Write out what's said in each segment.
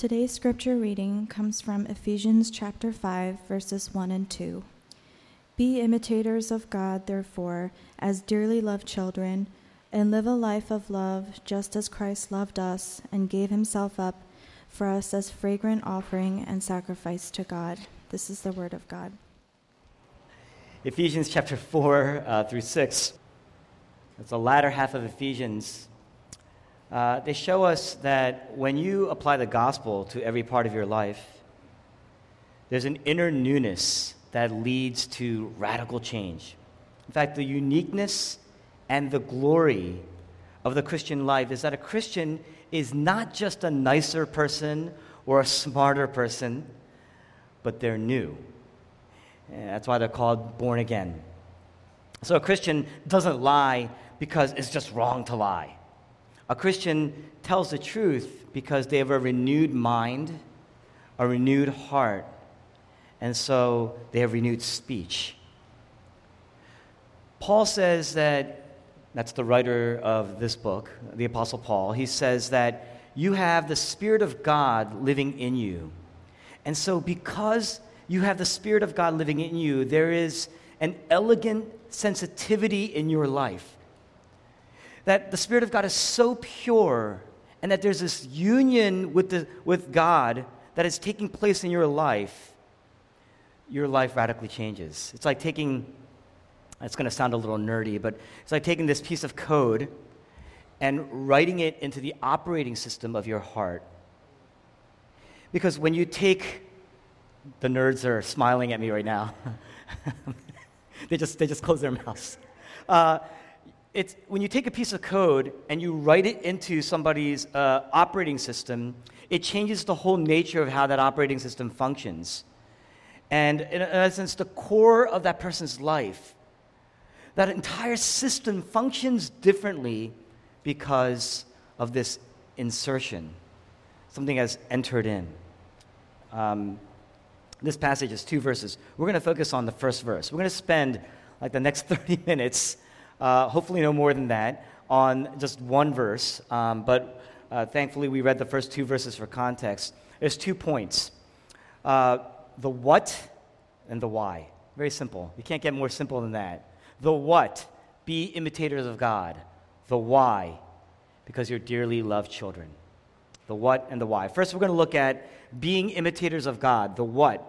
Today's scripture reading comes from Ephesians chapter 5, verses 1 and 2. Be imitators of God, therefore, as dearly loved children, and live a life of love, just as Christ loved us and gave himself up for us as fragrant offering and sacrifice to God. This is the word of God. Ephesians chapter 4 uh, through 6. It's the latter half of Ephesians uh, they show us that when you apply the gospel to every part of your life, there's an inner newness that leads to radical change. In fact, the uniqueness and the glory of the Christian life is that a Christian is not just a nicer person or a smarter person, but they're new. And that's why they're called born again. So a Christian doesn't lie because it's just wrong to lie. A Christian tells the truth because they have a renewed mind, a renewed heart, and so they have renewed speech. Paul says that, that's the writer of this book, the Apostle Paul, he says that you have the Spirit of God living in you. And so, because you have the Spirit of God living in you, there is an elegant sensitivity in your life that the Spirit of God is so pure and that there's this union with, the, with God that is taking place in your life, your life radically changes. It's like taking, it's going to sound a little nerdy, but it's like taking this piece of code and writing it into the operating system of your heart. Because when you take, the nerds are smiling at me right now. they, just, they just close their mouths. Uh, it's when you take a piece of code and you write it into somebody's uh, operating system, it changes the whole nature of how that operating system functions. And in essence, the core of that person's life, that entire system functions differently because of this insertion. Something has entered in. Um, this passage is two verses. We're going to focus on the first verse. We're going to spend like the next 30 minutes uh, hopefully no more than that, on just one verse. Um, but uh, thankfully, we read the first two verses for context. There's two points uh, the what and the why. Very simple. You can't get more simple than that. The what, be imitators of God. The why, because you're dearly loved children. The what and the why. First, we're going to look at being imitators of God. The what.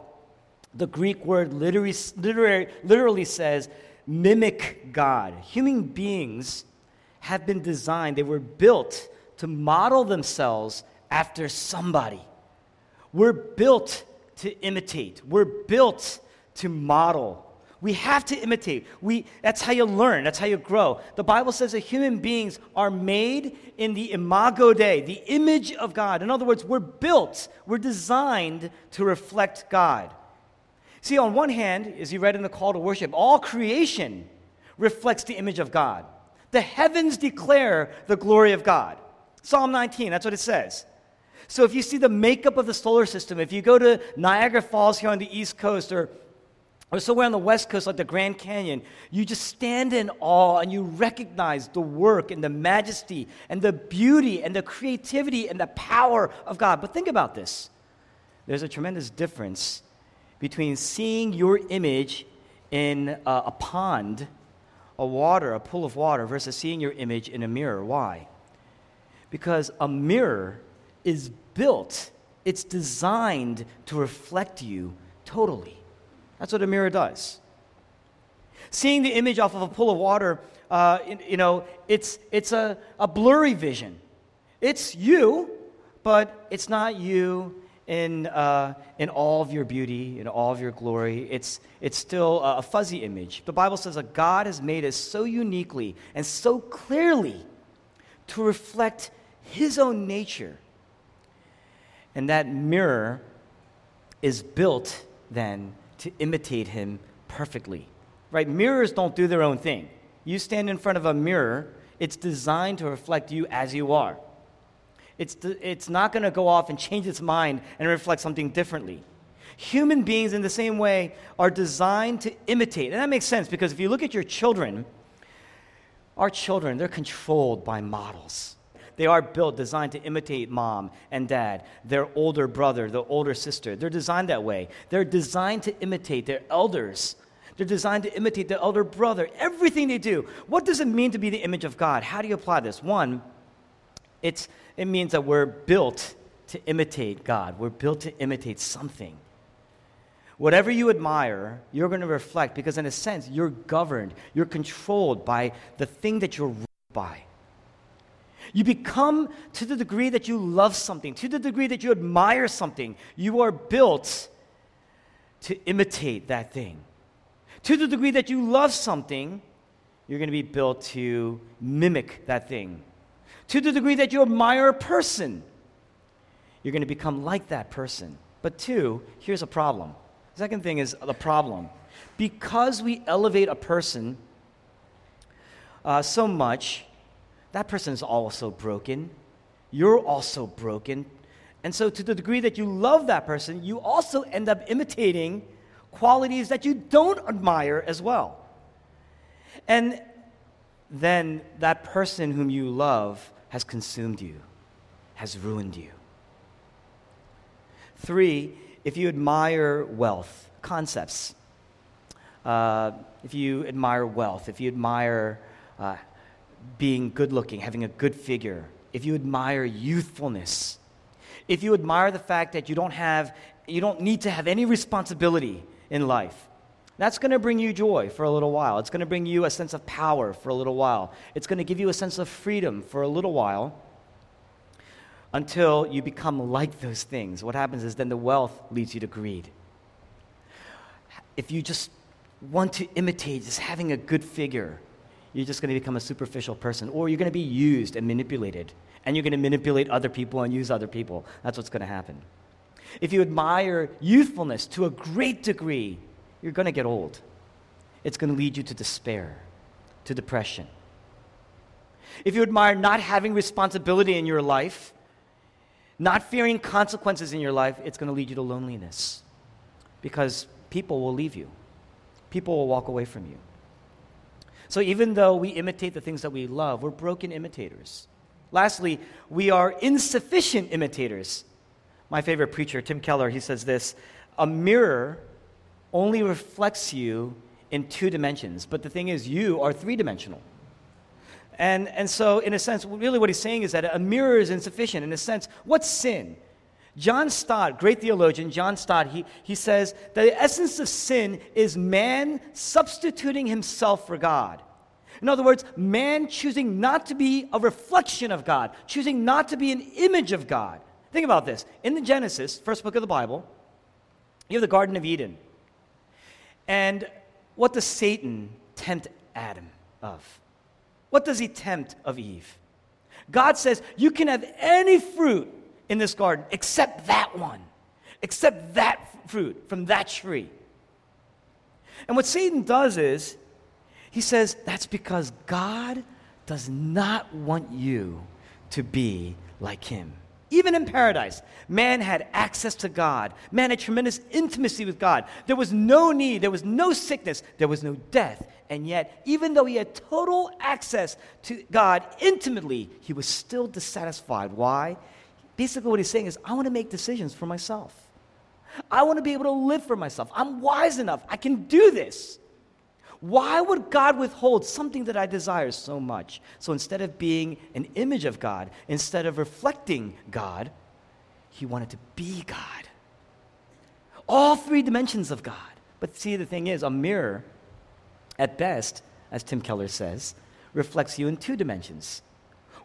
The Greek word literally, literally, literally says mimic God. Human beings have been designed, they were built to model themselves after somebody. We're built to imitate, we're built to model. We have to imitate. We, that's how you learn. That's how you grow. The Bible says that human beings are made in the imago Dei, the image of God. In other words, we're built, we're designed to reflect God. See, on one hand, as you read in the call to worship, all creation reflects the image of God. The heavens declare the glory of God. Psalm 19, that's what it says. So if you see the makeup of the solar system, if you go to Niagara Falls here on the East Coast or, or somewhere on the West Coast like the Grand Canyon, you just stand in awe and you recognize the work and the majesty and the beauty and the creativity and the power of God. But think about this there's a tremendous difference between seeing your image in a, a pond, a water, a pool of water, versus seeing your image in a mirror. Why? Because a mirror is built, it's designed to reflect you totally. That's what a mirror does. Seeing the image off of a pool of water, uh, you know, it's, it's a, a blurry vision. It's you, but it's not you in, uh, in all of your beauty, in all of your glory. It's, it's still a fuzzy image. The Bible says that God has made us so uniquely and so clearly to reflect His own nature. And that mirror is built then to imitate Him perfectly. Right? Mirrors don't do their own thing. You stand in front of a mirror, it's designed to reflect you as you are it's, it's not going to go off and change its mind and reflect something differently. Human beings, in the same way, are designed to imitate. And that makes sense because if you look at your children, our children, they're controlled by models. they are built, designed to imitate mom and dad, their older brother, the older sister. They're designed that way. They're designed to imitate their elders. They're designed to imitate their elder brother. Everything they do. What does it mean to be the image of God? How do you apply this? One, it's, it means that we're built to imitate God. We're built to imitate something. Whatever you admire, you're going to reflect because, in a sense, you're governed, you're controlled by the thing that you're ruled by. You become, to the degree that you love something, to the degree that you admire something, you are built to imitate that thing. To the degree that you love something, you're going to be built to mimic that thing. To the degree that you admire a person, you're going to become like that person. But two, here's a problem Second thing is the problem. Because we elevate a person uh, so much, that person is also broken. You're also broken. And so, to the degree that you love that person, you also end up imitating qualities that you don't admire as well. And then that person whom you love has consumed you, has ruined you. Three, if you admire wealth, concepts, uh, if you admire wealth, if you admire uh, being good looking, having a good figure, if you admire youthfulness, if you admire the fact that you don't have, you don't need to have any responsibility in life, that's going to bring you joy for a little while. It's going to bring you a sense of power for a little while. It's going to give you a sense of freedom for a little while until you become like those things. What happens is then the wealth leads you to greed. If you just want to imitate just having a good figure, you're just going to become a superficial person, or you're going to be used and manipulated, and you're going to manipulate other people and use other people. That's what's going to happen. If you admire youthfulness to a great degree, you're going to get old. It's going to lead you to despair, to depression. If you admire not having responsibility in your life, not fearing consequences in your life, it's going to lead you to loneliness because people will leave you, people will walk away from you. So even though we imitate the things that we love, we're broken imitators. Lastly, we are insufficient imitators. My favorite preacher, Tim Keller, he says this a mirror only reflects you in two dimensions, but the thing is, you are three dimensional. And, and so, in a sense, really what he's saying is that a mirror is insufficient. In a sense, what's sin? John Stott, great theologian, John Stott, he, he says that the essence of sin is man substituting himself for God. In other words, man choosing not to be a reflection of God, choosing not to be an image of God. Think about this. In the Genesis, first book of the Bible, you have the Garden of Eden. And what does Satan tempt Adam of? What does he tempt of Eve? God says, You can have any fruit in this garden except that one, except that fruit from that tree. And what Satan does is, he says, That's because God does not want you to be like him. Even in paradise, man had access to God. Man had tremendous intimacy with God. There was no need, there was no sickness, there was no death. And yet, even though he had total access to God intimately, he was still dissatisfied. Why? Basically, what he's saying is, I want to make decisions for myself. I want to be able to live for myself. I'm wise enough. I can do this. Why would God withhold something that I desire so much? So instead of being an image of God, instead of reflecting God, he wanted to be God. All three dimensions of God. But see, the thing is, a mirror, at best, as Tim Keller says, reflects you in two dimensions.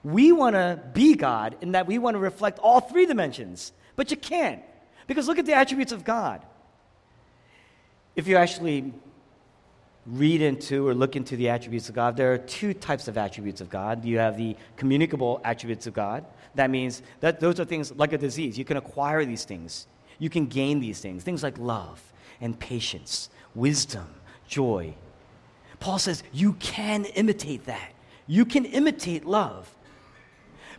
We want to be God in that we want to reflect all three dimensions, but you can't. Because look at the attributes of God. If you actually read into or look into the attributes of God, there are two types of attributes of God. You have the communicable attributes of God. That means that those are things like a disease. You can acquire these things, you can gain these things, things like love and patience, wisdom, joy. Paul says you can imitate that. You can imitate love.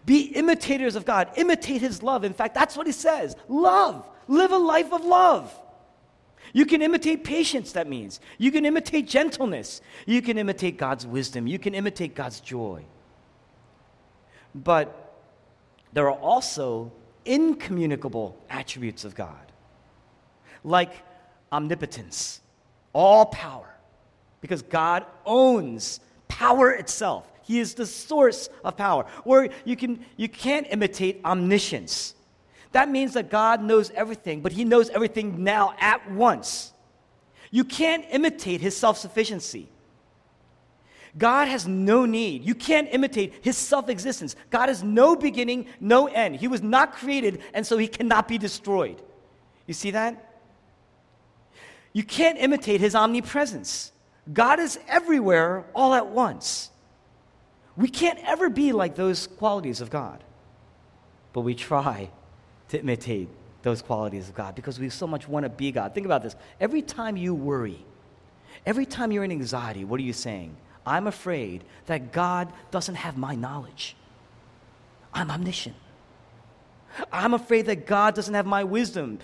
Be imitators of God. Imitate his love. In fact, that's what he says. Love. Live a life of love. You can imitate patience, that means. You can imitate gentleness. You can imitate God's wisdom. You can imitate God's joy. But there are also incommunicable attributes of God, like omnipotence, all power, because God owns power itself. He is the source of power. Or you, can, you can't imitate omniscience. That means that God knows everything, but He knows everything now at once. You can't imitate His self sufficiency. God has no need. You can't imitate his self existence. God has no beginning, no end. He was not created, and so he cannot be destroyed. You see that? You can't imitate his omnipresence. God is everywhere all at once. We can't ever be like those qualities of God, but we try to imitate those qualities of God because we so much want to be God. Think about this. Every time you worry, every time you're in anxiety, what are you saying? I'm afraid that God doesn't have my knowledge. I'm omniscient. I'm afraid that God doesn't have my wisdom.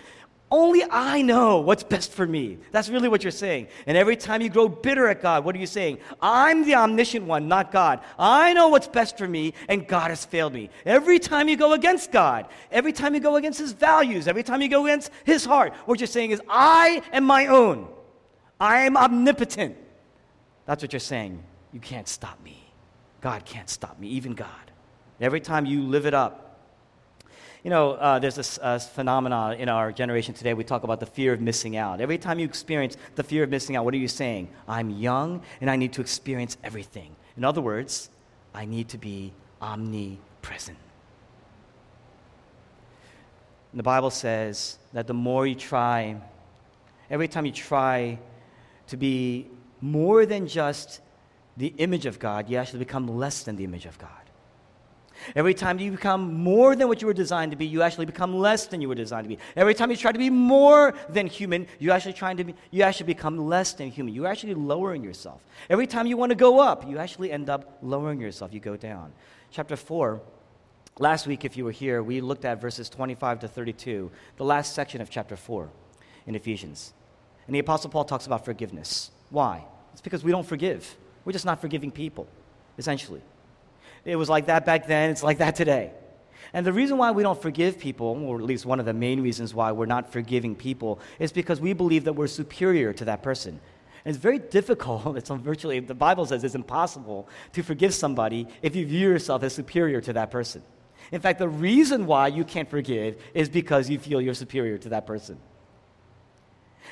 Only I know what's best for me. That's really what you're saying. And every time you grow bitter at God, what are you saying? I'm the omniscient one, not God. I know what's best for me, and God has failed me. Every time you go against God, every time you go against His values, every time you go against His heart, what you're saying is, I am my own. I am omnipotent. That's what you're saying. You can't stop me. God can't stop me, even God. Every time you live it up, you know, uh, there's this uh, phenomenon in our generation today. We talk about the fear of missing out. Every time you experience the fear of missing out, what are you saying? I'm young and I need to experience everything. In other words, I need to be omnipresent. And the Bible says that the more you try, every time you try to be more than just the image of God, you actually become less than the image of God. Every time you become more than what you were designed to be, you actually become less than you were designed to be. Every time you try to be more than human, you actually trying to be, you actually become less than human. You're actually lowering yourself. Every time you want to go up, you actually end up lowering yourself. You go down. Chapter 4, last week, if you were here, we looked at verses 25 to 32, the last section of chapter 4 in Ephesians. And the Apostle Paul talks about forgiveness. Why? It's because we don't forgive. We're just not forgiving people, essentially. It was like that back then, it's like that today. And the reason why we don't forgive people, or at least one of the main reasons why we're not forgiving people, is because we believe that we're superior to that person. And it's very difficult, it's virtually, the Bible says it's impossible to forgive somebody if you view yourself as superior to that person. In fact, the reason why you can't forgive is because you feel you're superior to that person.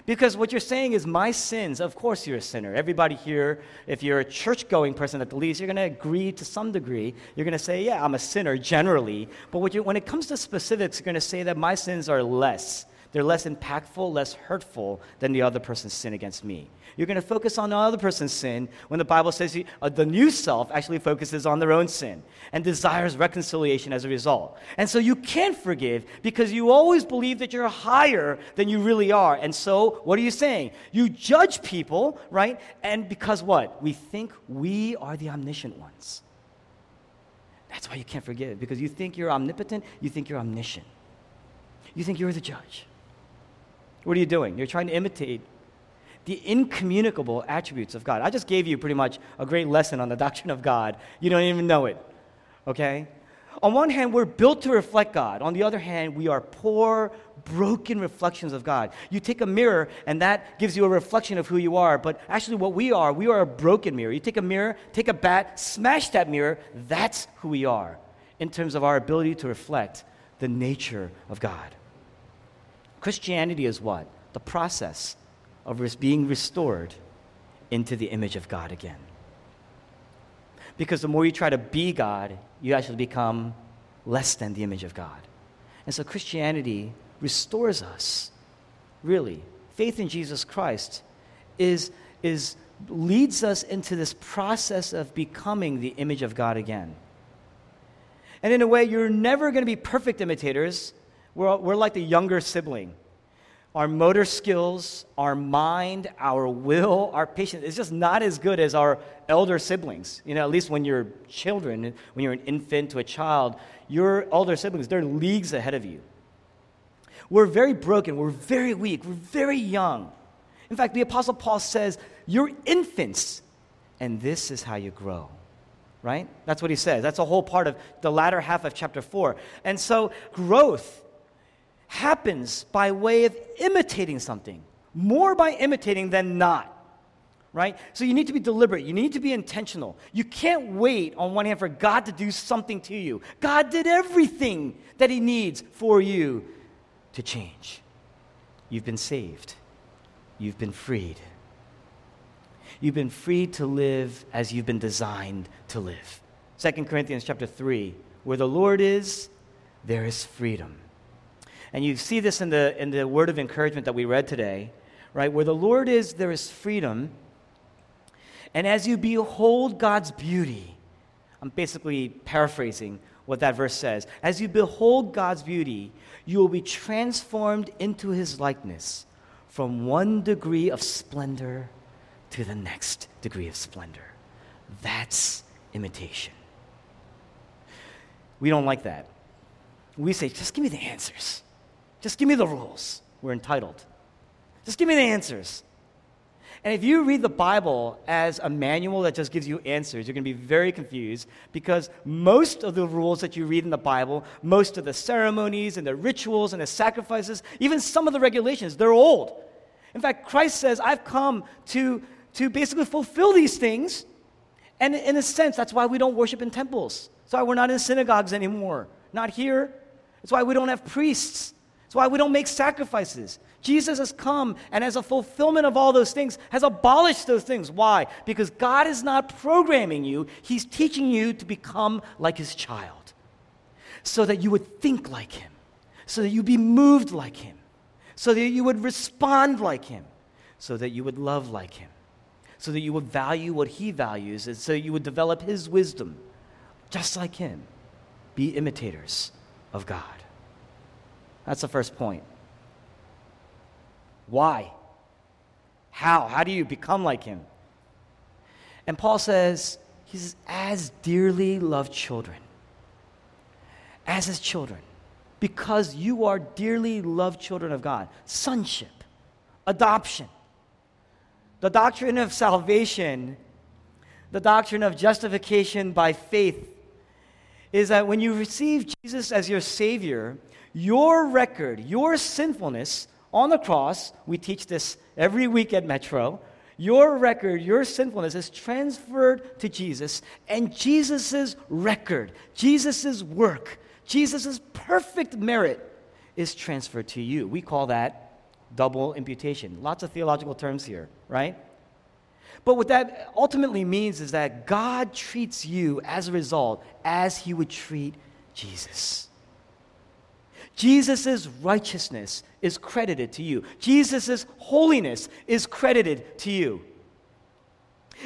Because what you're saying is, my sins, of course you're a sinner. Everybody here, if you're a church going person at the least, you're going to agree to some degree. You're going to say, yeah, I'm a sinner generally. But when it comes to specifics, you're going to say that my sins are less. They're less impactful, less hurtful than the other person's sin against me. You're going to focus on the other person's sin when the Bible says uh, the new self actually focuses on their own sin and desires reconciliation as a result. And so you can't forgive because you always believe that you're higher than you really are. And so what are you saying? You judge people, right? And because what? We think we are the omniscient ones. That's why you can't forgive because you think you're omnipotent, you think you're omniscient. You think you're the judge. What are you doing? You're trying to imitate the incommunicable attributes of God. I just gave you pretty much a great lesson on the doctrine of God. You don't even know it. Okay? On one hand, we're built to reflect God. On the other hand, we are poor, broken reflections of God. You take a mirror, and that gives you a reflection of who you are. But actually, what we are, we are a broken mirror. You take a mirror, take a bat, smash that mirror, that's who we are in terms of our ability to reflect the nature of God. Christianity is what? The process of being restored into the image of God again. Because the more you try to be God, you actually become less than the image of God. And so Christianity restores us, really. Faith in Jesus Christ is, is, leads us into this process of becoming the image of God again. And in a way, you're never going to be perfect imitators. We're, we're like the younger sibling our motor skills, our mind, our will, our patience is just not as good as our elder siblings. You know, at least when you're children, when you're an infant to a child, your elder siblings, they're leagues ahead of you. We're very broken, we're very weak, we're very young. In fact, the Apostle Paul says, You're infants, and this is how you grow. right? That's what he says. That's a whole part of the latter half of chapter 4. And so growth happens by way of imitating something, more by imitating than not. Right? So you need to be deliberate. You need to be intentional. You can't wait, on one hand, for God to do something to you. God did everything that He needs for you to change. You've been saved, you've been freed. You've been freed to live as you've been designed to live. 2 Corinthians chapter 3, where the Lord is, there is freedom. And you see this in the, in the word of encouragement that we read today, right? Where the Lord is, there is freedom. And as you behold God's beauty, I'm basically paraphrasing what that verse says. As you behold God's beauty, you will be transformed into his likeness from one degree of splendor to the next degree of splendor. That's imitation. We don't like that. We say, just give me the answers. Just give me the rules. We're entitled. Just give me the answers. And if you read the Bible as a manual that just gives you answers, you're going to be very confused because most of the rules that you read in the Bible, most of the ceremonies and the rituals and the sacrifices, even some of the regulations, they're old. In fact, Christ says, I've come to to basically fulfill these things. And in a sense, that's why we don't worship in temples. That's why we're not in synagogues anymore. Not here. That's why we don't have priests. That's why we don't make sacrifices. Jesus has come and, as a fulfillment of all those things, has abolished those things. Why? Because God is not programming you, He's teaching you to become like His child. So that you would think like Him, so that you'd be moved like Him, so that you would respond like Him, so that you would love like Him so that you would value what he values, and so you would develop his wisdom, just like him. Be imitators of God. That's the first point. Why? How? How do you become like him? And Paul says, he says, as dearly loved children, as his children, because you are dearly loved children of God. Sonship, adoption. The doctrine of salvation, the doctrine of justification by faith, is that when you receive Jesus as your Savior, your record, your sinfulness on the cross, we teach this every week at Metro, your record, your sinfulness is transferred to Jesus, and Jesus' record, Jesus' work, Jesus' perfect merit is transferred to you. We call that double imputation. Lots of theological terms here, right? But what that ultimately means is that God treats you as a result as he would treat Jesus. Jesus' righteousness is credited to you. Jesus' holiness is credited to you.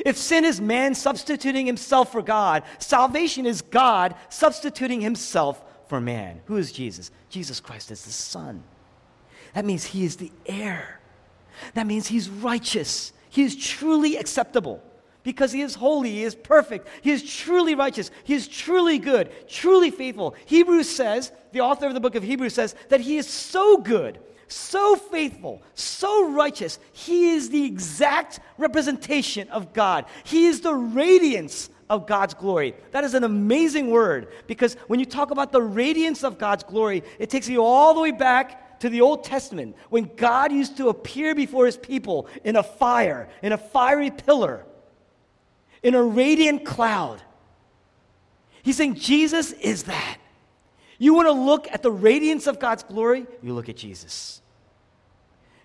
If sin is man substituting himself for God, salvation is God substituting himself for man. Who is Jesus? Jesus Christ is the Son. That means he is the heir. That means he's righteous. He is truly acceptable because he is holy, he is perfect, he is truly righteous, he is truly good, truly faithful. Hebrews says, the author of the book of Hebrews says, that he is so good, so faithful, so righteous. He is the exact representation of God. He is the radiance of God's glory. That is an amazing word because when you talk about the radiance of God's glory, it takes you all the way back to the Old Testament when God used to appear before his people in a fire, in a fiery pillar, in a radiant cloud. He's saying Jesus is that. You want to look at the radiance of God's glory? You look at Jesus.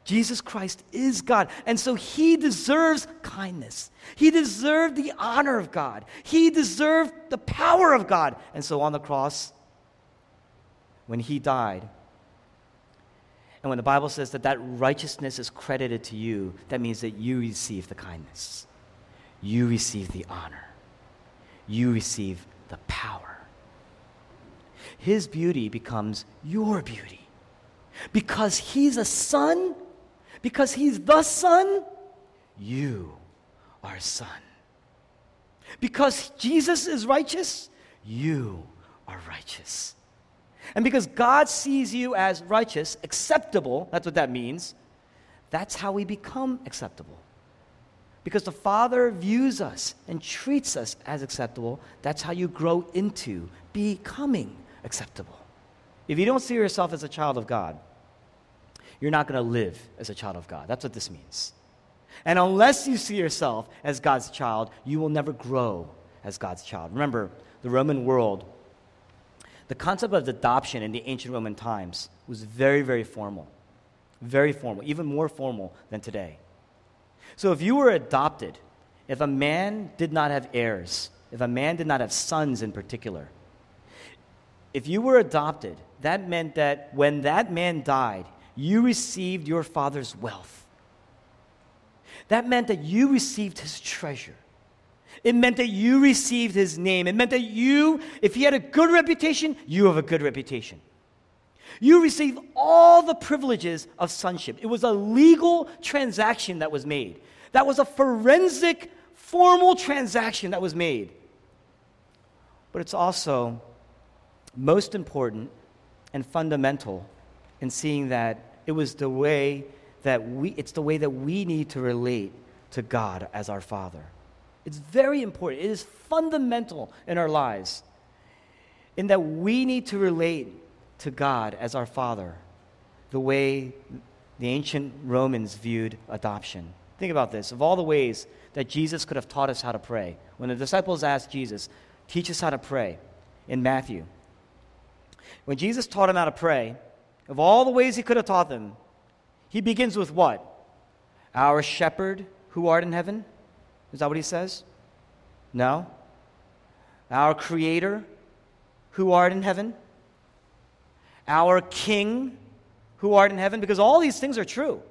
Jesus Christ is God. And so he deserves kindness. He deserved the honor of God. He deserved the power of God. And so on the cross, when he died, and when the Bible says that that righteousness is credited to you, that means that you receive the kindness, you receive the honor, you receive the power. His beauty becomes your beauty. Because he's a son, because he's the son, you are son. Because Jesus is righteous, you are righteous. And because God sees you as righteous, acceptable, that's what that means, that's how we become acceptable. Because the Father views us and treats us as acceptable. That's how you grow into becoming acceptable. If you don't see yourself as a child of God, you're not going to live as a child of God. That's what this means. And unless you see yourself as God's child, you will never grow as God's child. Remember, the Roman world, the concept of adoption in the ancient Roman times was very, very formal. Very formal, even more formal than today. So if you were adopted, if a man did not have heirs, if a man did not have sons in particular, if you were adopted, that meant that when that man died, you received your father's wealth. That meant that you received his treasure. It meant that you received his name. It meant that you, if he had a good reputation, you have a good reputation. You receive all the privileges of sonship. It was a legal transaction that was made. That was a forensic, formal transaction that was made. But it's also most important and fundamental in seeing that it was the way that we it's the way that we need to relate to God as our Father. It's very important. It is fundamental in our lives in that we need to relate to God as our Father the way the ancient Romans viewed adoption. Think about this. Of all the ways that Jesus could have taught us how to pray, when the disciples asked Jesus, Teach us how to pray in Matthew. When Jesus taught them how to pray, of all the ways he could have taught them, he begins with what? Our shepherd who art in heaven? Is that what he says? No. Our creator who art in heaven? Our King who art in heaven, because all these things are true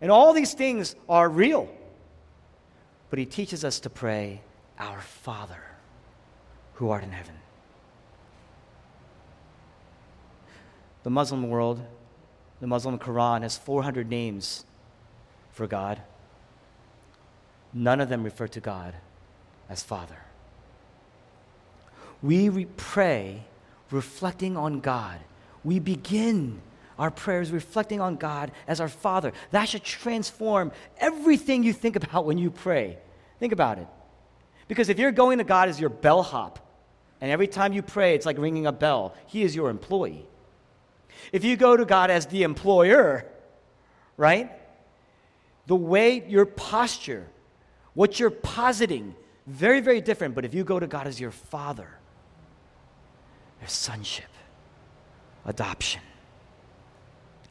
and all these things are real. But he teaches us to pray, Our Father who art in heaven. The Muslim world, the Muslim Quran has 400 names for God. None of them refer to God as Father. We pray reflecting on God we begin our prayers reflecting on God as our Father. That should transform everything you think about when you pray. Think about it. Because if you're going to God as your bellhop, and every time you pray, it's like ringing a bell, He is your employee. If you go to God as the employer, right? The way your posture, what you're positing, very, very different. But if you go to God as your Father, there's sonship adoption.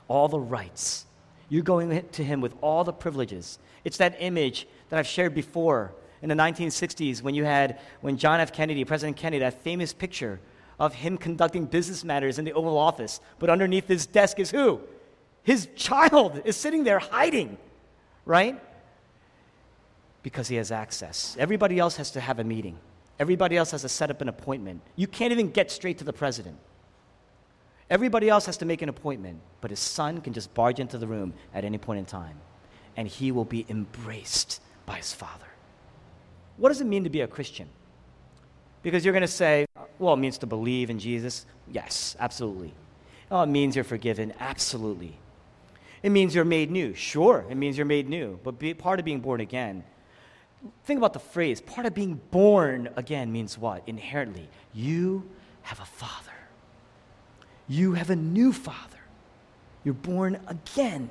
All the rights. You're going to him with all the privileges. It's that image that I've shared before in the 1960s when you had, when John F. Kennedy, President Kennedy, that famous picture of him conducting business matters in the Oval Office. But underneath his desk is who? His child is sitting there hiding, right? Because he has access. Everybody else has to have a meeting. Everybody else has to set up an appointment. You can't even get straight to the president. Everybody else has to make an appointment, but his son can just barge into the room at any point in time, and he will be embraced by his father. What does it mean to be a Christian? Because you're going to say, well, it means to believe in Jesus. Yes, absolutely. Oh, it means you're forgiven. Absolutely. It means you're made new. Sure, it means you're made new. But be, part of being born again, think about the phrase part of being born again means what? Inherently, you have a father. You have a new father. You're born again.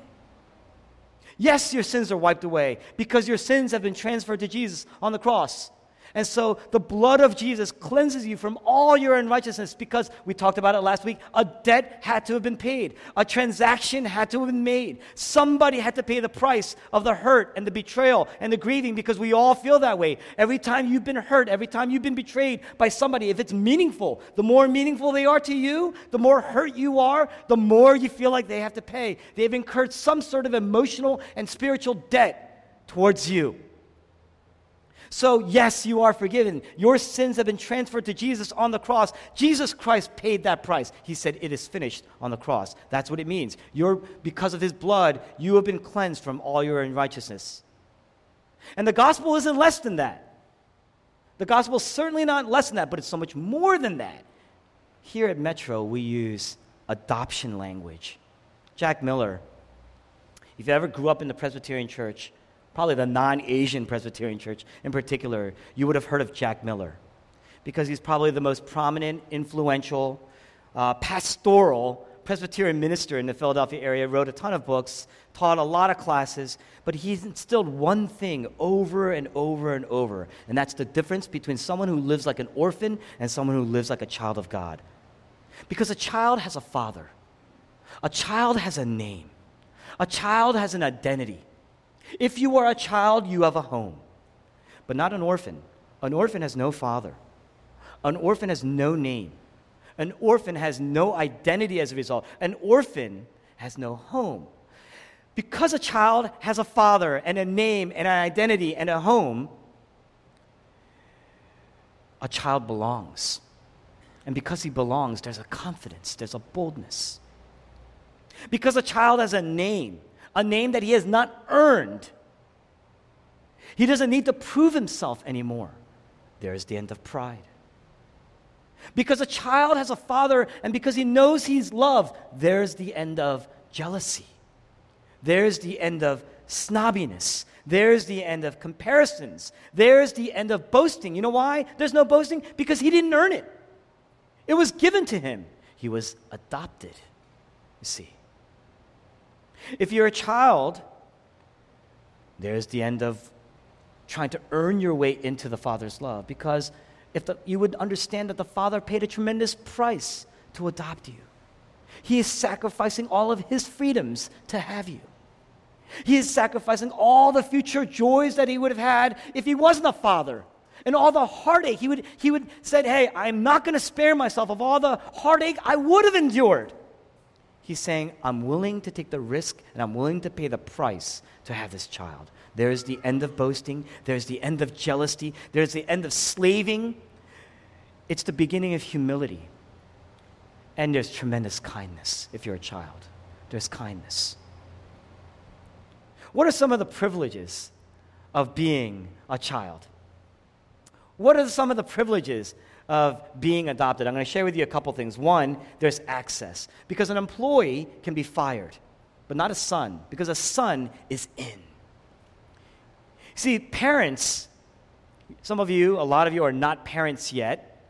Yes, your sins are wiped away because your sins have been transferred to Jesus on the cross. And so the blood of Jesus cleanses you from all your unrighteousness because we talked about it last week. A debt had to have been paid, a transaction had to have been made. Somebody had to pay the price of the hurt and the betrayal and the grieving because we all feel that way. Every time you've been hurt, every time you've been betrayed by somebody, if it's meaningful, the more meaningful they are to you, the more hurt you are, the more you feel like they have to pay. They've incurred some sort of emotional and spiritual debt towards you. So, yes, you are forgiven. Your sins have been transferred to Jesus on the cross. Jesus Christ paid that price. He said, It is finished on the cross. That's what it means. You're, because of his blood, you have been cleansed from all your unrighteousness. And the gospel isn't less than that. The gospel is certainly not less than that, but it's so much more than that. Here at Metro, we use adoption language. Jack Miller, if you ever grew up in the Presbyterian church, probably the non Asian Presbyterian church in particular, you would have heard of Jack Miller because he's probably the most prominent, influential, uh, pastoral Presbyterian minister in the Philadelphia area, wrote a ton of books, taught a lot of classes, but he's instilled one thing over and over and over, and that's the difference between someone who lives like an orphan and someone who lives like a child of God. Because a child has a father, a child has a name, a child has an identity. If you are a child, you have a home, but not an orphan. An orphan has no father, an orphan has no name. An orphan has no identity as a result. An orphan has no home. Because a child has a father and a name and an identity and a home, a child belongs. And because he belongs, there's a confidence, there's a boldness. Because a child has a name, a name that he has not earned, he doesn't need to prove himself anymore. There's the end of pride. Because a child has a father and because he knows he's loved, there's the end of jealousy. There's the end of snobbiness. There's the end of comparisons. There's the end of boasting. You know why there's no boasting? Because he didn't earn it, it was given to him. He was adopted, you see. If you're a child, there's the end of trying to earn your way into the Father's love because if the, you would understand that the Father paid a tremendous price to adopt you. He is sacrificing all of his freedoms to have you. He is sacrificing all the future joys that he would have had if he wasn't a father. And all the heartache, he would, he would said, Hey, I'm not going to spare myself of all the heartache I would have endured. He's saying, I'm willing to take the risk and I'm willing to pay the price to have this child. There's the end of boasting, there's the end of jealousy, there's the end of slaving. It's the beginning of humility. And there's tremendous kindness if you're a child. There's kindness. What are some of the privileges of being a child? What are some of the privileges of being adopted? I'm going to share with you a couple things. One, there's access, because an employee can be fired, but not a son, because a son is in. See, parents, some of you, a lot of you are not parents yet,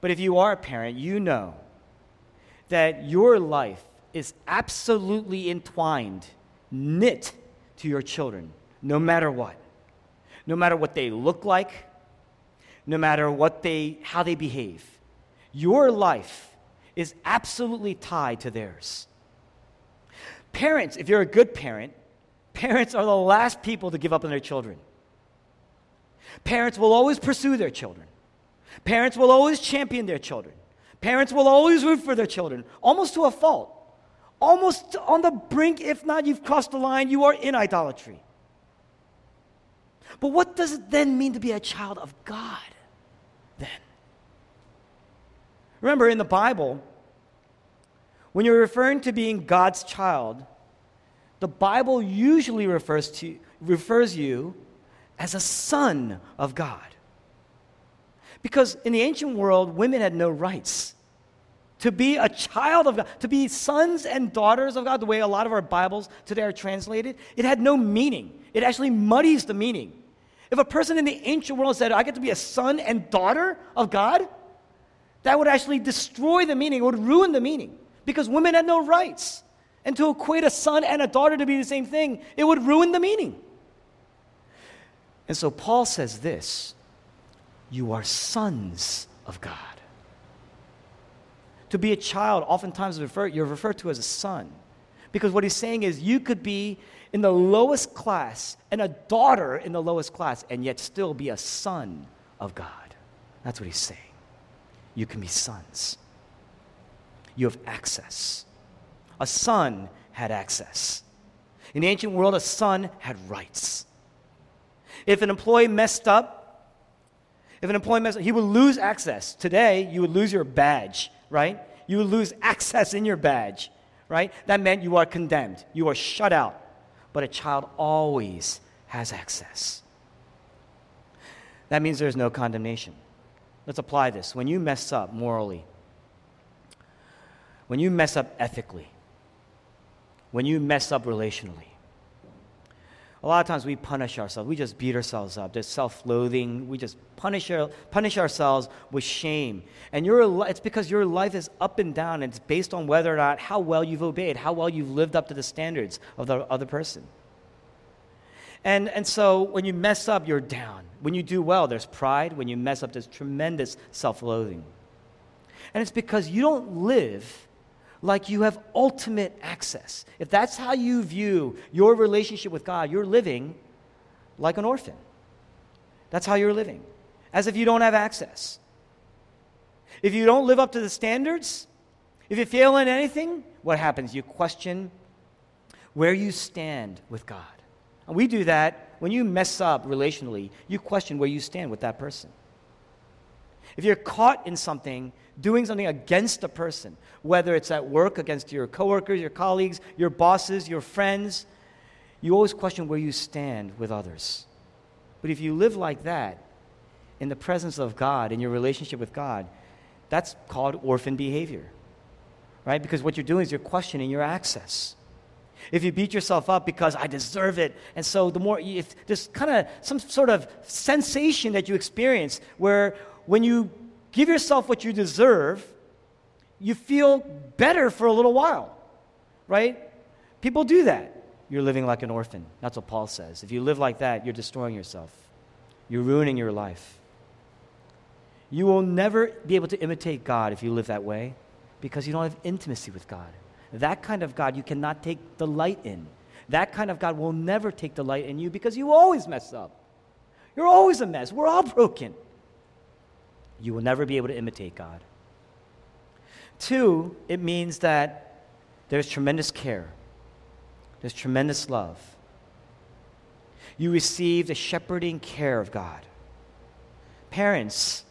but if you are a parent, you know that your life is absolutely entwined, knit to your children, no matter what. No matter what they look like, no matter what they, how they behave. Your life is absolutely tied to theirs. Parents, if you're a good parent, parents are the last people to give up on their children. Parents will always pursue their children. Parents will always champion their children. Parents will always root for their children, almost to a fault. Almost on the brink, if not, you've crossed the line, you are in idolatry. But what does it then mean to be a child of God then? Remember, in the Bible, when you're referring to being God's child, the Bible usually refers to refers you as a son of God. Because in the ancient world, women had no rights. To be a child of God, to be sons and daughters of God, the way a lot of our Bibles today are translated, it had no meaning. It actually muddies the meaning. If a person in the ancient world said, I get to be a son and daughter of God, that would actually destroy the meaning, it would ruin the meaning, because women had no rights. And to equate a son and a daughter to be the same thing, it would ruin the meaning. And so Paul says this you are sons of God. To be a child, oftentimes refer, you're referred to as a son. Because what he's saying is you could be in the lowest class and a daughter in the lowest class and yet still be a son of God. That's what he's saying. You can be sons. You have access. A son had access. In the ancient world, a son had rights. If an employee messed up, if an employee messed up, he would lose access. Today, you would lose your badge, right? You would lose access in your badge, right? That meant you are condemned. You are shut out. But a child always has access. That means there's no condemnation. Let's apply this. When you mess up morally, when you mess up ethically, when you mess up relationally, a lot of times we punish ourselves. We just beat ourselves up. There's self loathing. We just punish, our, punish ourselves with shame. And it's because your life is up and down, and it's based on whether or not how well you've obeyed, how well you've lived up to the standards of the other person. And, and so when you mess up, you're down. When you do well, there's pride. When you mess up, there's tremendous self loathing. And it's because you don't live like you have ultimate access. If that's how you view your relationship with God, you're living like an orphan. That's how you're living, as if you don't have access. If you don't live up to the standards, if you fail in anything, what happens? You question where you stand with God. And we do that when you mess up relationally, you question where you stand with that person. If you're caught in something, doing something against a person, whether it's at work against your coworkers, your colleagues, your bosses, your friends, you always question where you stand with others. But if you live like that, in the presence of God, in your relationship with God, that's called orphan behavior, right? Because what you're doing is you're questioning your access. If you beat yourself up because I deserve it, and so the more, if there's kind of some sort of sensation that you experience where when you give yourself what you deserve, you feel better for a little while, right? People do that. You're living like an orphan. That's what Paul says. If you live like that, you're destroying yourself, you're ruining your life. You will never be able to imitate God if you live that way because you don't have intimacy with God. That kind of God you cannot take delight in. That kind of God will never take delight in you because you always mess up. You're always a mess. We're all broken. You will never be able to imitate God. Two, it means that there's tremendous care, there's tremendous love. You receive the shepherding care of God. Parents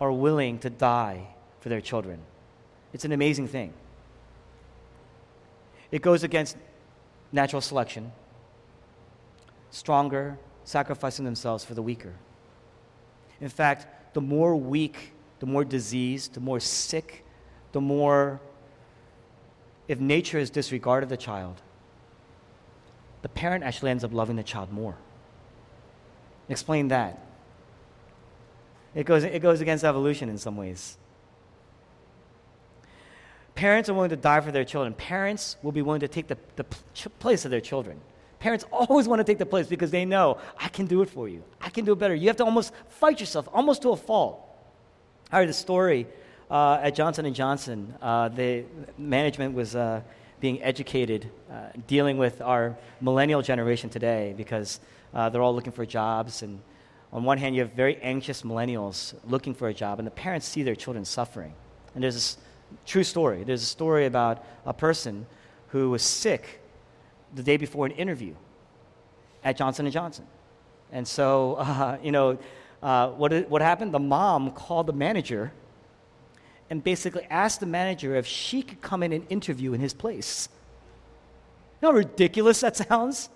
are willing to die for their children. It's an amazing thing. It goes against natural selection. Stronger, sacrificing themselves for the weaker. In fact, the more weak, the more diseased, the more sick, the more, if nature has disregarded the child, the parent actually ends up loving the child more. Explain that. It goes, it goes against evolution in some ways. Parents are willing to die for their children. Parents will be willing to take the, the place of their children. Parents always want to take the place because they know, I can do it for you. I can do it better. You have to almost fight yourself, almost to a fault. I heard a story uh, at Johnson & Johnson. Uh, the management was uh, being educated, uh, dealing with our millennial generation today because uh, they're all looking for jobs. And on one hand, you have very anxious millennials looking for a job, and the parents see their children suffering. And there's this true story. There's a story about a person who was sick the day before an interview at Johnson & Johnson. And so, uh, you know, uh, what, what happened? The mom called the manager and basically asked the manager if she could come in and interview in his place. You know how ridiculous that sounds?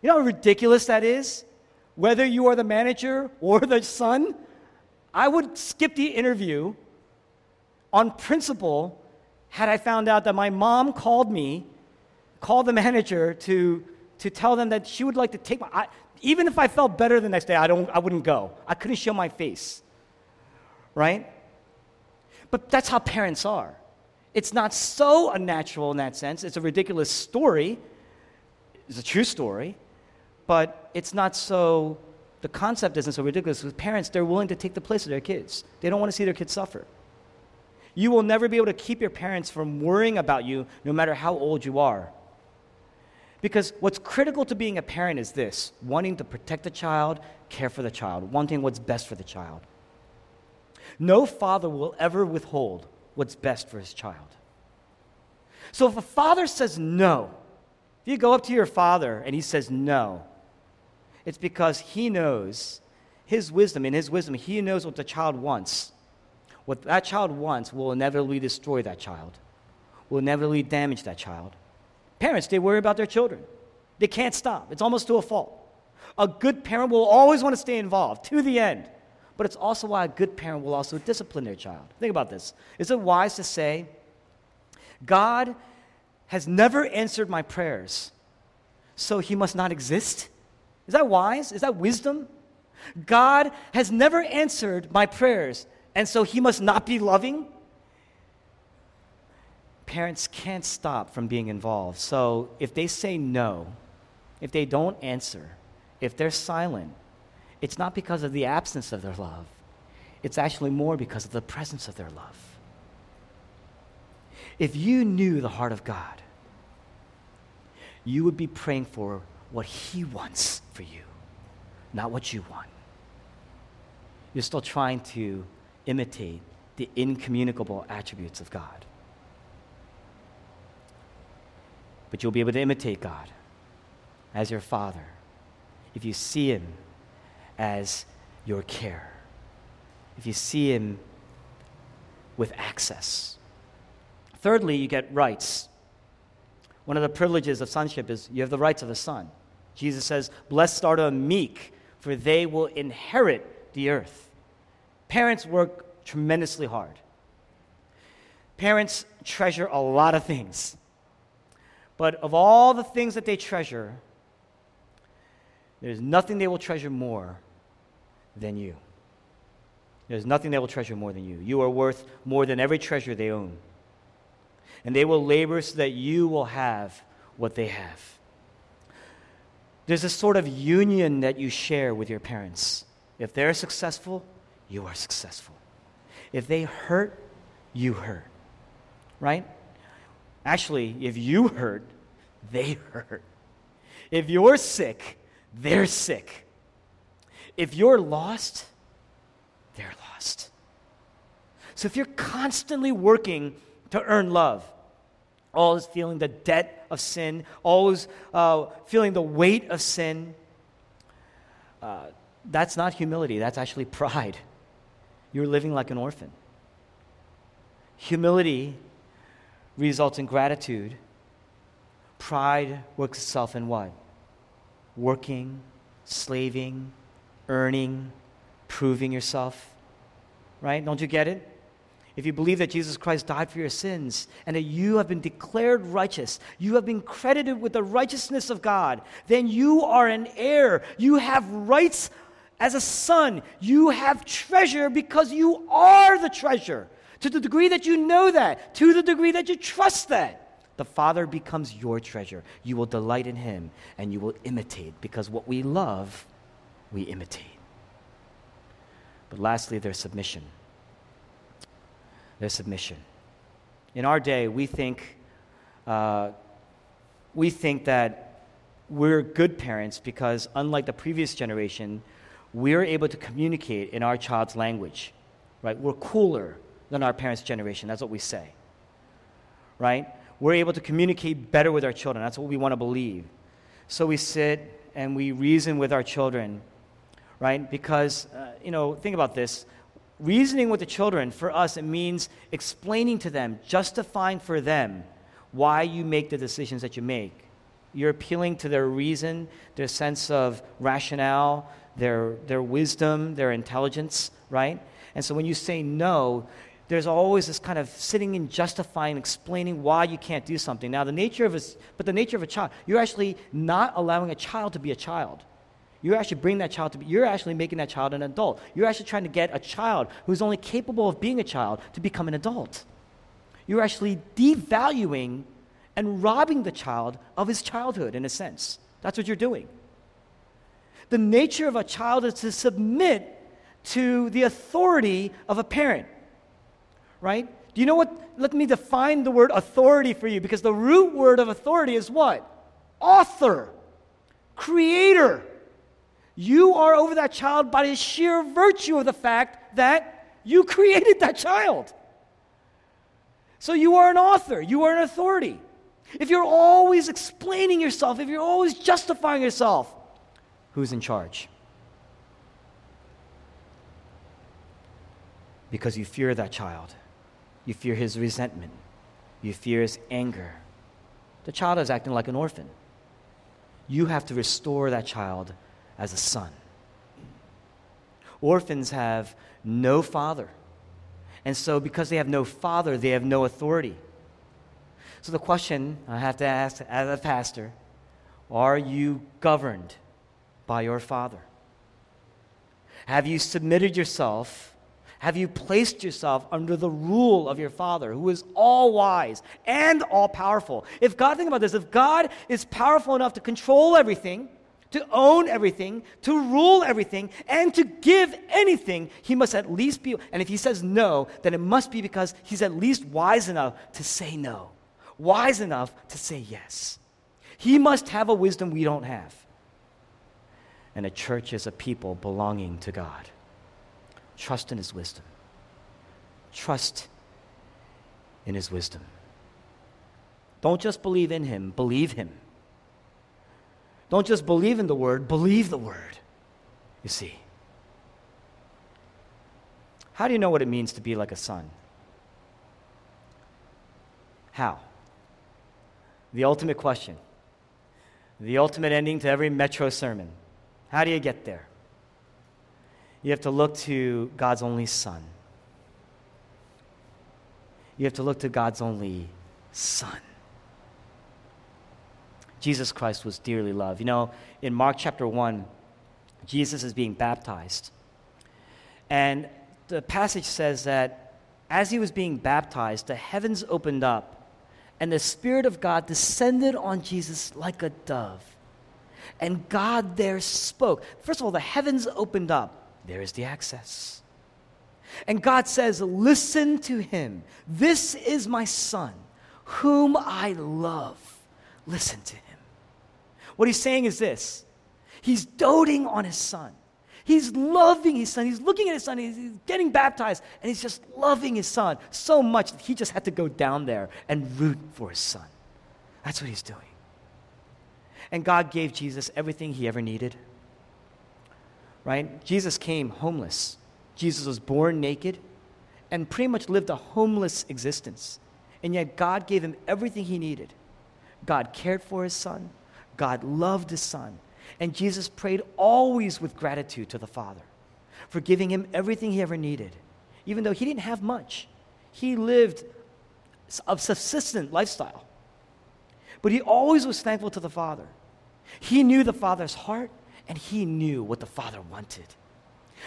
You know how ridiculous that is? Whether you are the manager or the son, I would skip the interview on principle had I found out that my mom called me call the manager to, to tell them that she would like to take my, I, even if I felt better the next day, I, don't, I wouldn't go. I couldn't show my face. Right? But that's how parents are. It's not so unnatural in that sense. It's a ridiculous story. It's a true story. But it's not so, the concept isn't so ridiculous. With parents, they're willing to take the place of their kids, they don't want to see their kids suffer. You will never be able to keep your parents from worrying about you no matter how old you are. Because what's critical to being a parent is this wanting to protect the child, care for the child, wanting what's best for the child. No father will ever withhold what's best for his child. So if a father says no, if you go up to your father and he says no, it's because he knows his wisdom. In his wisdom, he knows what the child wants. What that child wants will inevitably destroy that child, will inevitably damage that child. Parents, they worry about their children. They can't stop. It's almost to a fault. A good parent will always want to stay involved to the end. But it's also why a good parent will also discipline their child. Think about this. Is it wise to say, God has never answered my prayers, so he must not exist? Is that wise? Is that wisdom? God has never answered my prayers, and so he must not be loving? Parents can't stop from being involved. So if they say no, if they don't answer, if they're silent, it's not because of the absence of their love. It's actually more because of the presence of their love. If you knew the heart of God, you would be praying for what He wants for you, not what you want. You're still trying to imitate the incommunicable attributes of God. But you'll be able to imitate God as your Father if you see Him as your care, if you see Him with access. Thirdly, you get rights. One of the privileges of sonship is you have the rights of a son. Jesus says, Blessed are the meek, for they will inherit the earth. Parents work tremendously hard. Parents treasure a lot of things. But of all the things that they treasure, there's nothing they will treasure more than you. There's nothing they will treasure more than you. You are worth more than every treasure they own. And they will labor so that you will have what they have. There's a sort of union that you share with your parents. If they're successful, you are successful. If they hurt, you hurt. Right? Actually, if you hurt, they hurt. If you're sick, they're sick. If you're lost, they're lost. So if you're constantly working to earn love, always feeling the debt of sin, always uh, feeling the weight of sin, uh, that's not humility, that's actually pride. You're living like an orphan. Humility results in gratitude. Pride works itself in what? Working, slaving, earning, proving yourself. Right? Don't you get it? If you believe that Jesus Christ died for your sins and that you have been declared righteous, you have been credited with the righteousness of God, then you are an heir. You have rights as a son. You have treasure because you are the treasure. To the degree that you know that, to the degree that you trust that, the Father becomes your treasure. You will delight in Him and you will imitate because what we love, we imitate. But lastly, there's submission. There's submission. In our day, we think, uh, we think that we're good parents because, unlike the previous generation, we're able to communicate in our child's language, right? We're cooler than our parents' generation. That's what we say, right? We're able to communicate better with our children. That's what we want to believe. So we sit and we reason with our children, right? Because, uh, you know, think about this. Reasoning with the children, for us, it means explaining to them, justifying for them why you make the decisions that you make. You're appealing to their reason, their sense of rationale, their, their wisdom, their intelligence, right? And so when you say no, there's always this kind of sitting and justifying, explaining why you can't do something. Now, the nature of a, but the nature of a child, you're actually not allowing a child to be a child. You're actually bringing that child to be, you're actually making that child an adult. You're actually trying to get a child who's only capable of being a child to become an adult. You're actually devaluing and robbing the child of his childhood, in a sense. That's what you're doing. The nature of a child is to submit to the authority of a parent, right? Do you know what? Let me define the word authority for you because the root word of authority is what? Author, creator. You are over that child by the sheer virtue of the fact that you created that child. So you are an author, you are an authority. If you're always explaining yourself, if you're always justifying yourself, who's in charge. Because you fear that child. You fear his resentment. You fear his anger. The child is acting like an orphan. You have to restore that child as a son. Orphans have no father. And so, because they have no father, they have no authority. So, the question I have to ask as a pastor Are you governed by your Father? Have you submitted yourself? Have you placed yourself under the rule of your Father, who is all wise and all powerful? If God, think about this, if God is powerful enough to control everything, to own everything, to rule everything, and to give anything, he must at least be, and if he says no, then it must be because he's at least wise enough to say no, wise enough to say yes. He must have a wisdom we don't have. And a church is a people belonging to God. Trust in his wisdom. Trust in his wisdom. Don't just believe in him, believe him. Don't just believe in the word, believe the word. You see. How do you know what it means to be like a son? How? The ultimate question. The ultimate ending to every metro sermon. How do you get there? You have to look to God's only Son. You have to look to God's only Son. Jesus Christ was dearly loved. You know, in Mark chapter 1, Jesus is being baptized. And the passage says that as he was being baptized, the heavens opened up, and the Spirit of God descended on Jesus like a dove. And God there spoke. First of all, the heavens opened up. There is the access. And God says, Listen to him. This is my son, whom I love. Listen to him. What he's saying is this He's doting on his son. He's loving his son. He's looking at his son. He's, getting baptized, and he's just loving his son so much that he just had to go down there and root for his son. That's what he's doing. And God gave Jesus everything he ever needed. Right? Jesus came homeless. Jesus was born naked and pretty much lived a homeless existence. And yet God gave him everything he needed. God cared for his son. God loved his son. And Jesus prayed always with gratitude to the Father for giving him everything he ever needed, even though he didn't have much. He lived a subsistent lifestyle. But he always was thankful to the Father. He knew the Father's heart, and he knew what the Father wanted.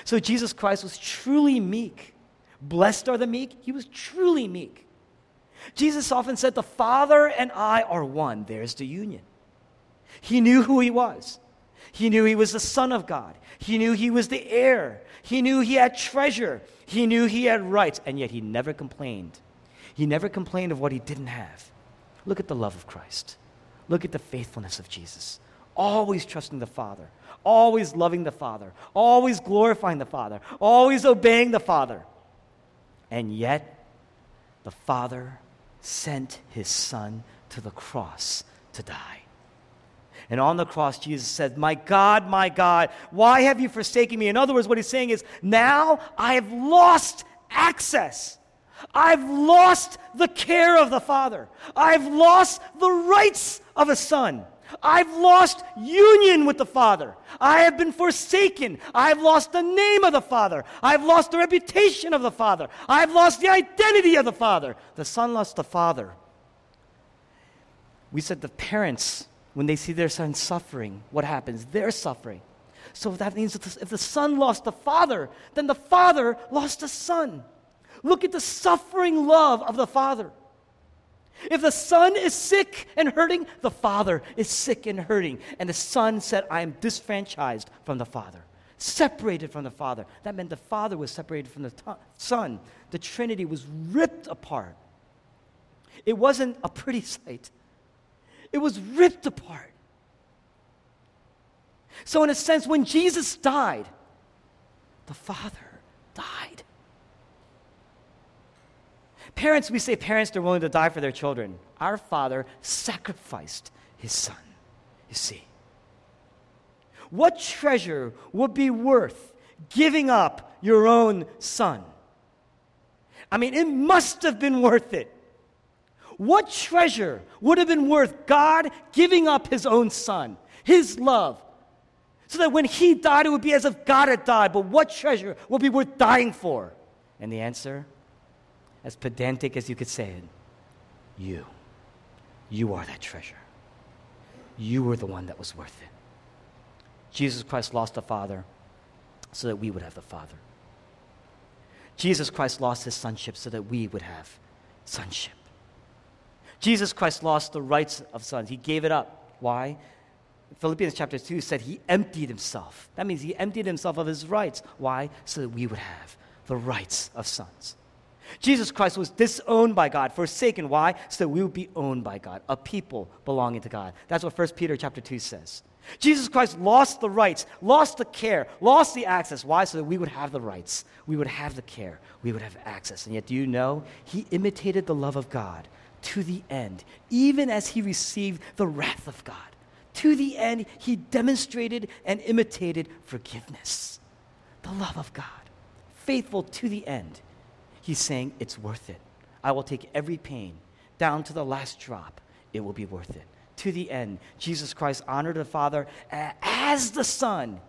So Jesus Christ was truly meek. Blessed are the meek. He was truly meek. Jesus often said, The Father and I are one. There's the union. He knew who he was. He knew he was the Son of God. He knew he was the heir. He knew he had treasure. He knew he had rights, and yet he never complained. He never complained of what he didn't have. Look at the love of Christ. Look at the faithfulness of Jesus. Always trusting the Father, always loving the Father, always glorifying the Father, always obeying the Father. And yet, the Father sent his Son to the cross to die. And on the cross, Jesus said, My God, my God, why have you forsaken me? In other words, what he's saying is, Now I have lost access. I've lost the care of the Father. I've lost the rights of a son. I've lost union with the Father. I have been forsaken. I've lost the name of the Father. I've lost the reputation of the Father. I've lost the identity of the Father. The Son lost the Father. We said the parents when they see their son suffering, what happens? They're suffering. So that means if the son lost the father, then the father lost the son. Look at the suffering love of the father. If the son is sick and hurting, the father is sick and hurting. And the son said, I am disfranchised from the father, separated from the father. That meant the father was separated from the t- son. The Trinity was ripped apart. It wasn't a pretty sight. It was ripped apart. So, in a sense, when Jesus died, the Father died. Parents, we say parents, they're willing to die for their children. Our Father sacrificed His Son. You see. What treasure would be worth giving up your own son? I mean, it must have been worth it. What treasure would have been worth God giving up his own son, his love, so that when he died, it would be as if God had died? But what treasure would be worth dying for? And the answer, as pedantic as you could say it, you. You are that treasure. you were the one that was worth it. Jesus Christ lost the Father so that we would have the Father. Jesus Christ lost his sonship so that we would have sonship. Jesus Christ lost the rights of sons. He gave it up. Why? Philippians chapter 2 said he emptied himself. That means he emptied himself of his rights. Why? So that we would have the rights of sons. Jesus Christ was disowned by God, forsaken. Why? So that we would be owned by God, a people belonging to God. That's what 1 Peter chapter 2 says. Jesus Christ lost the rights, lost the care, lost the access. Why? So that we would have the rights, we would have the care, we would have access. And yet, do you know? He imitated the love of God to the end, even as he received the wrath of God. To the end, he demonstrated and imitated forgiveness, the love of God, faithful to the end. He's saying, It's worth it. I will take every pain down to the last drop. It will be worth it. To the end, Jesus Christ honored the Father as the Son.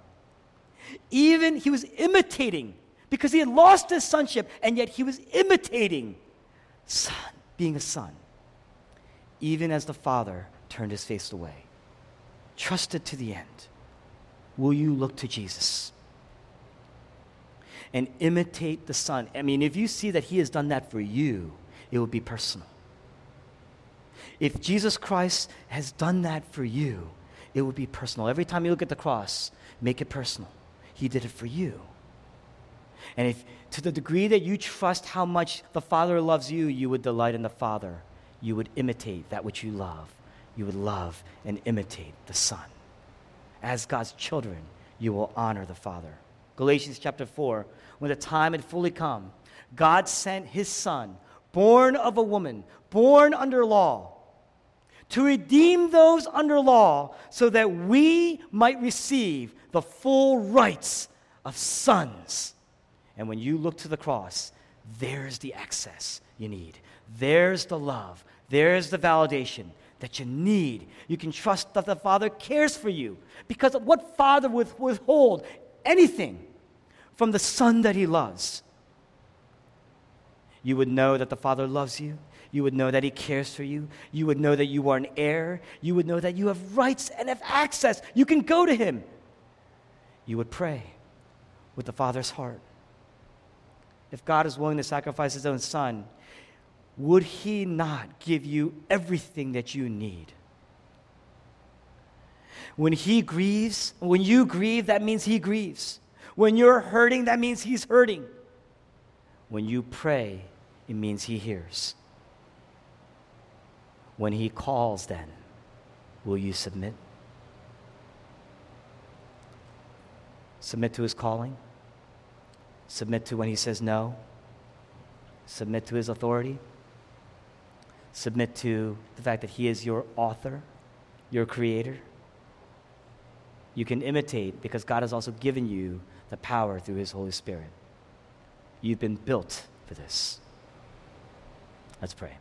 Even he was imitating because he had lost his sonship, and yet he was imitating Son, being a son even as the Father turned his face away. Trusted to the end. Will you look to Jesus? And imitate the Son. I mean, if you see that He has done that for you, it will be personal. If Jesus Christ has done that for you, it will be personal. Every time you look at the cross, make it personal. He did it for you. And if to the degree that you trust how much the Father loves you, you would delight in the Father you would imitate that which you love. You would love and imitate the Son. As God's children, you will honor the Father. Galatians chapter 4 when the time had fully come, God sent his Son, born of a woman, born under law, to redeem those under law so that we might receive the full rights of sons. And when you look to the cross, there's the access you need. There's the love. There's the validation that you need. You can trust that the Father cares for you. Because what father would withhold anything from the Son that he loves? You would know that the Father loves you. You would know that He cares for you. You would know that you are an heir. You would know that you have rights and have access. You can go to Him. You would pray with the Father's heart. If God is willing to sacrifice His own Son, would He not give you everything that you need? When He grieves, when you grieve, that means He grieves. When you're hurting, that means He's hurting. When you pray, it means He hears. When He calls, then, will you submit? Submit to His calling? Submit to when He says no? Submit to His authority? submit to the fact that He is your author, your creator. You can imitate because God has also given you the power through His Holy Spirit. You've been built for this. Let's pray.